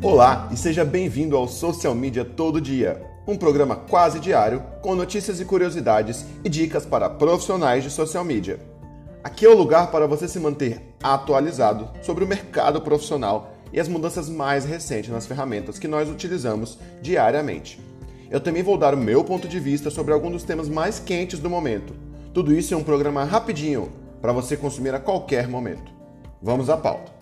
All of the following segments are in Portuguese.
Olá e seja bem-vindo ao Social Media Todo Dia, um programa quase diário com notícias e curiosidades e dicas para profissionais de social media. Aqui é o lugar para você se manter atualizado sobre o mercado profissional e as mudanças mais recentes nas ferramentas que nós utilizamos diariamente. Eu também vou dar o meu ponto de vista sobre alguns dos temas mais quentes do momento. Tudo isso em um programa rapidinho para você consumir a qualquer momento. Vamos à pauta.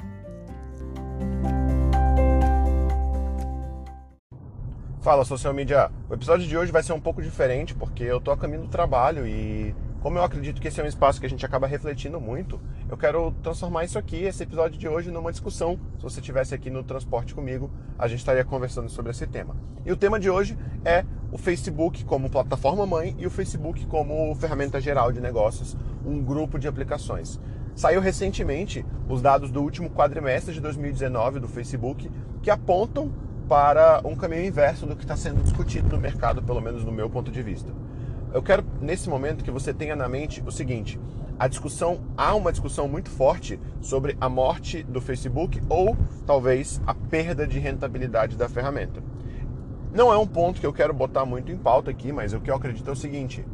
Fala social media. O episódio de hoje vai ser um pouco diferente porque eu tô a caminho do trabalho e como eu acredito que esse é um espaço que a gente acaba refletindo muito, eu quero transformar isso aqui, esse episódio de hoje, numa discussão. Se você estivesse aqui no transporte comigo, a gente estaria conversando sobre esse tema. E o tema de hoje é o Facebook como plataforma mãe e o Facebook como ferramenta geral de negócios, um grupo de aplicações. Saiu recentemente os dados do último quadrimestre de 2019 do Facebook que apontam para um caminho inverso do que está sendo discutido no mercado, pelo menos no meu ponto de vista. Eu quero, nesse momento, que você tenha na mente o seguinte: a discussão, há uma discussão muito forte sobre a morte do Facebook ou talvez a perda de rentabilidade da ferramenta. Não é um ponto que eu quero botar muito em pauta aqui, mas o que eu acredito é o seguinte: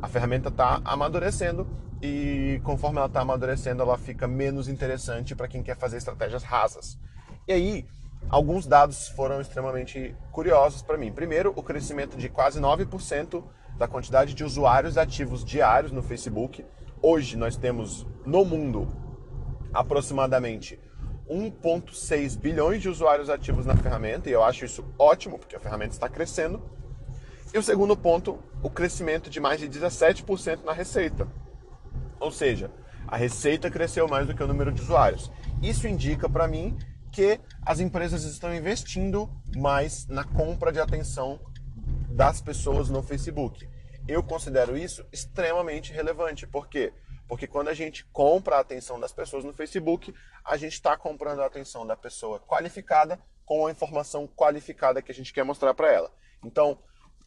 a ferramenta está amadurecendo e conforme ela está amadurecendo, ela fica menos interessante para quem quer fazer estratégias rasas. E aí, alguns dados foram extremamente curiosos para mim. Primeiro, o crescimento de quase 9% da quantidade de usuários ativos diários no Facebook. Hoje nós temos no mundo aproximadamente 1,6 bilhões de usuários ativos na ferramenta e eu acho isso ótimo porque a ferramenta está crescendo. E o segundo ponto, o crescimento de mais de 17% na receita. Ou seja, a receita cresceu mais do que o número de usuários. Isso indica para mim que as empresas estão investindo mais na compra de atenção das pessoas no Facebook. Eu considero isso extremamente relevante. Por quê? Porque quando a gente compra a atenção das pessoas no Facebook, a gente está comprando a atenção da pessoa qualificada com a informação qualificada que a gente quer mostrar para ela. Então,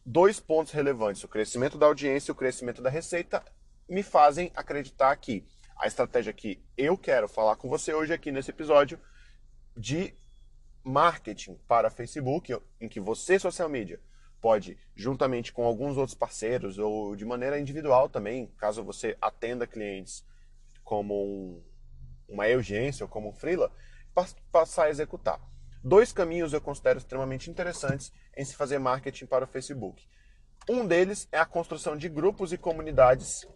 dois pontos relevantes: o crescimento da audiência e o crescimento da receita me fazem acreditar que a estratégia que eu quero falar com você hoje aqui nesse episódio de marketing para Facebook, em que você, social media, pode, juntamente com alguns outros parceiros ou de maneira individual também, caso você atenda clientes como um, uma urgência ou como um freela, passar a executar. Dois caminhos eu considero extremamente interessantes em se fazer marketing para o Facebook. Um deles é a construção de grupos e comunidades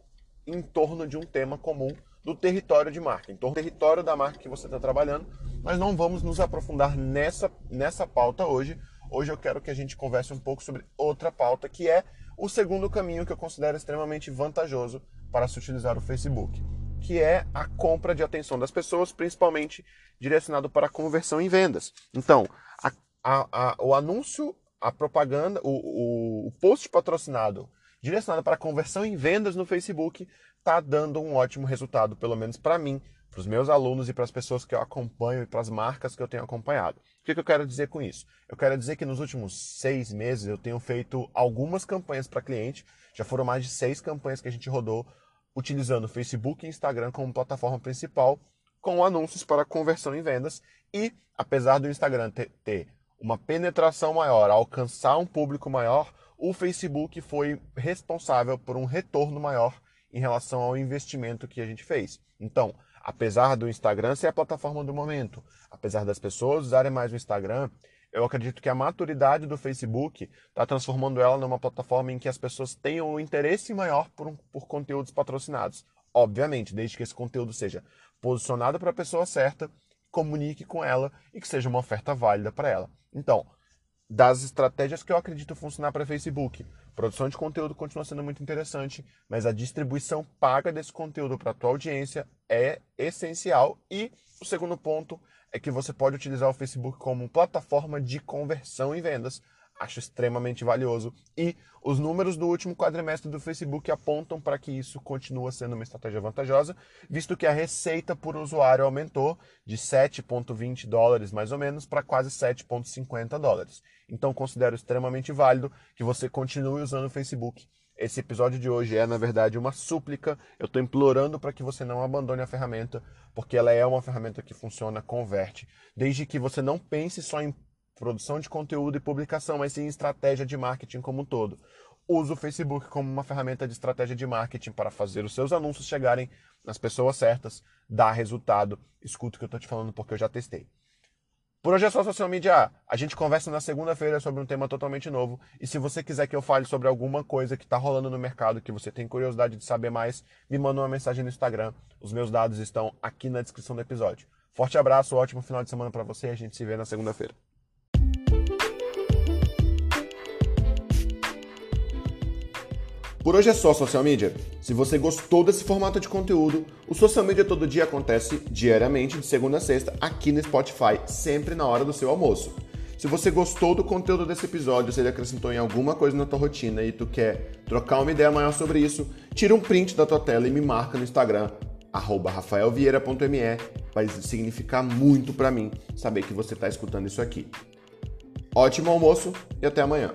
em torno de um tema comum do território de marca, em torno do território da marca que você está trabalhando. Mas não vamos nos aprofundar nessa, nessa pauta hoje, Hoje eu quero que a gente converse um pouco sobre outra pauta, que é o segundo caminho que eu considero extremamente vantajoso para se utilizar o Facebook, que é a compra de atenção das pessoas, principalmente direcionado para conversão em vendas. Então, a, a, a, o anúncio, a propaganda, o, o, o post patrocinado direcionado para conversão em vendas no Facebook está dando um ótimo resultado, pelo menos para mim, para os meus alunos e para as pessoas que eu acompanho e para as marcas que eu tenho acompanhado. O que, que eu quero dizer com isso? Eu quero dizer que nos últimos seis meses eu tenho feito algumas campanhas para cliente, já foram mais de seis campanhas que a gente rodou utilizando Facebook e Instagram como plataforma principal, com anúncios para conversão em vendas. E apesar do Instagram ter, ter uma penetração maior, alcançar um público maior, o Facebook foi responsável por um retorno maior em relação ao investimento que a gente fez. Então, apesar do Instagram ser a plataforma do momento, apesar das pessoas usarem mais o Instagram, eu acredito que a maturidade do Facebook está transformando ela numa plataforma em que as pessoas tenham um interesse maior por, um, por conteúdos patrocinados. Obviamente, desde que esse conteúdo seja posicionado para a pessoa certa, comunique com ela e que seja uma oferta válida para ela. Então, das estratégias que eu acredito funcionar para Facebook. Produção de conteúdo continua sendo muito interessante, mas a distribuição paga desse conteúdo para a tua audiência é essencial. E o segundo ponto é que você pode utilizar o Facebook como plataforma de conversão em vendas acho extremamente valioso. E os números do último quadrimestre do Facebook apontam para que isso continua sendo uma estratégia vantajosa, visto que a receita por usuário aumentou de 7,20 dólares mais ou menos para quase 7,50 dólares. Então considero extremamente válido que você continue usando o Facebook. Esse episódio de hoje é, na verdade, uma súplica. Eu estou implorando para que você não abandone a ferramenta, porque ela é uma ferramenta que funciona, converte. Desde que você não pense só em produção de conteúdo e publicação, mas sim estratégia de marketing como um todo. Use o Facebook como uma ferramenta de estratégia de marketing para fazer os seus anúncios chegarem nas pessoas certas, dar resultado. Escuta o que eu estou te falando porque eu já testei. Por hoje é só social media. A gente conversa na segunda-feira sobre um tema totalmente novo. E se você quiser que eu fale sobre alguma coisa que está rolando no mercado, que você tem curiosidade de saber mais, me manda uma mensagem no Instagram. Os meus dados estão aqui na descrição do episódio. Forte abraço, ótimo final de semana para você. A gente se vê na segunda-feira. Por hoje é só social media. Se você gostou desse formato de conteúdo, o Social Media Todo Dia acontece diariamente, de segunda a sexta, aqui no Spotify, sempre na hora do seu almoço. Se você gostou do conteúdo desse episódio, se ele acrescentou em alguma coisa na tua rotina e tu quer trocar uma ideia maior sobre isso, tira um print da tua tela e me marca no Instagram, rafaelvieira.me. Vai significar muito para mim saber que você está escutando isso aqui. Ótimo almoço e até amanhã.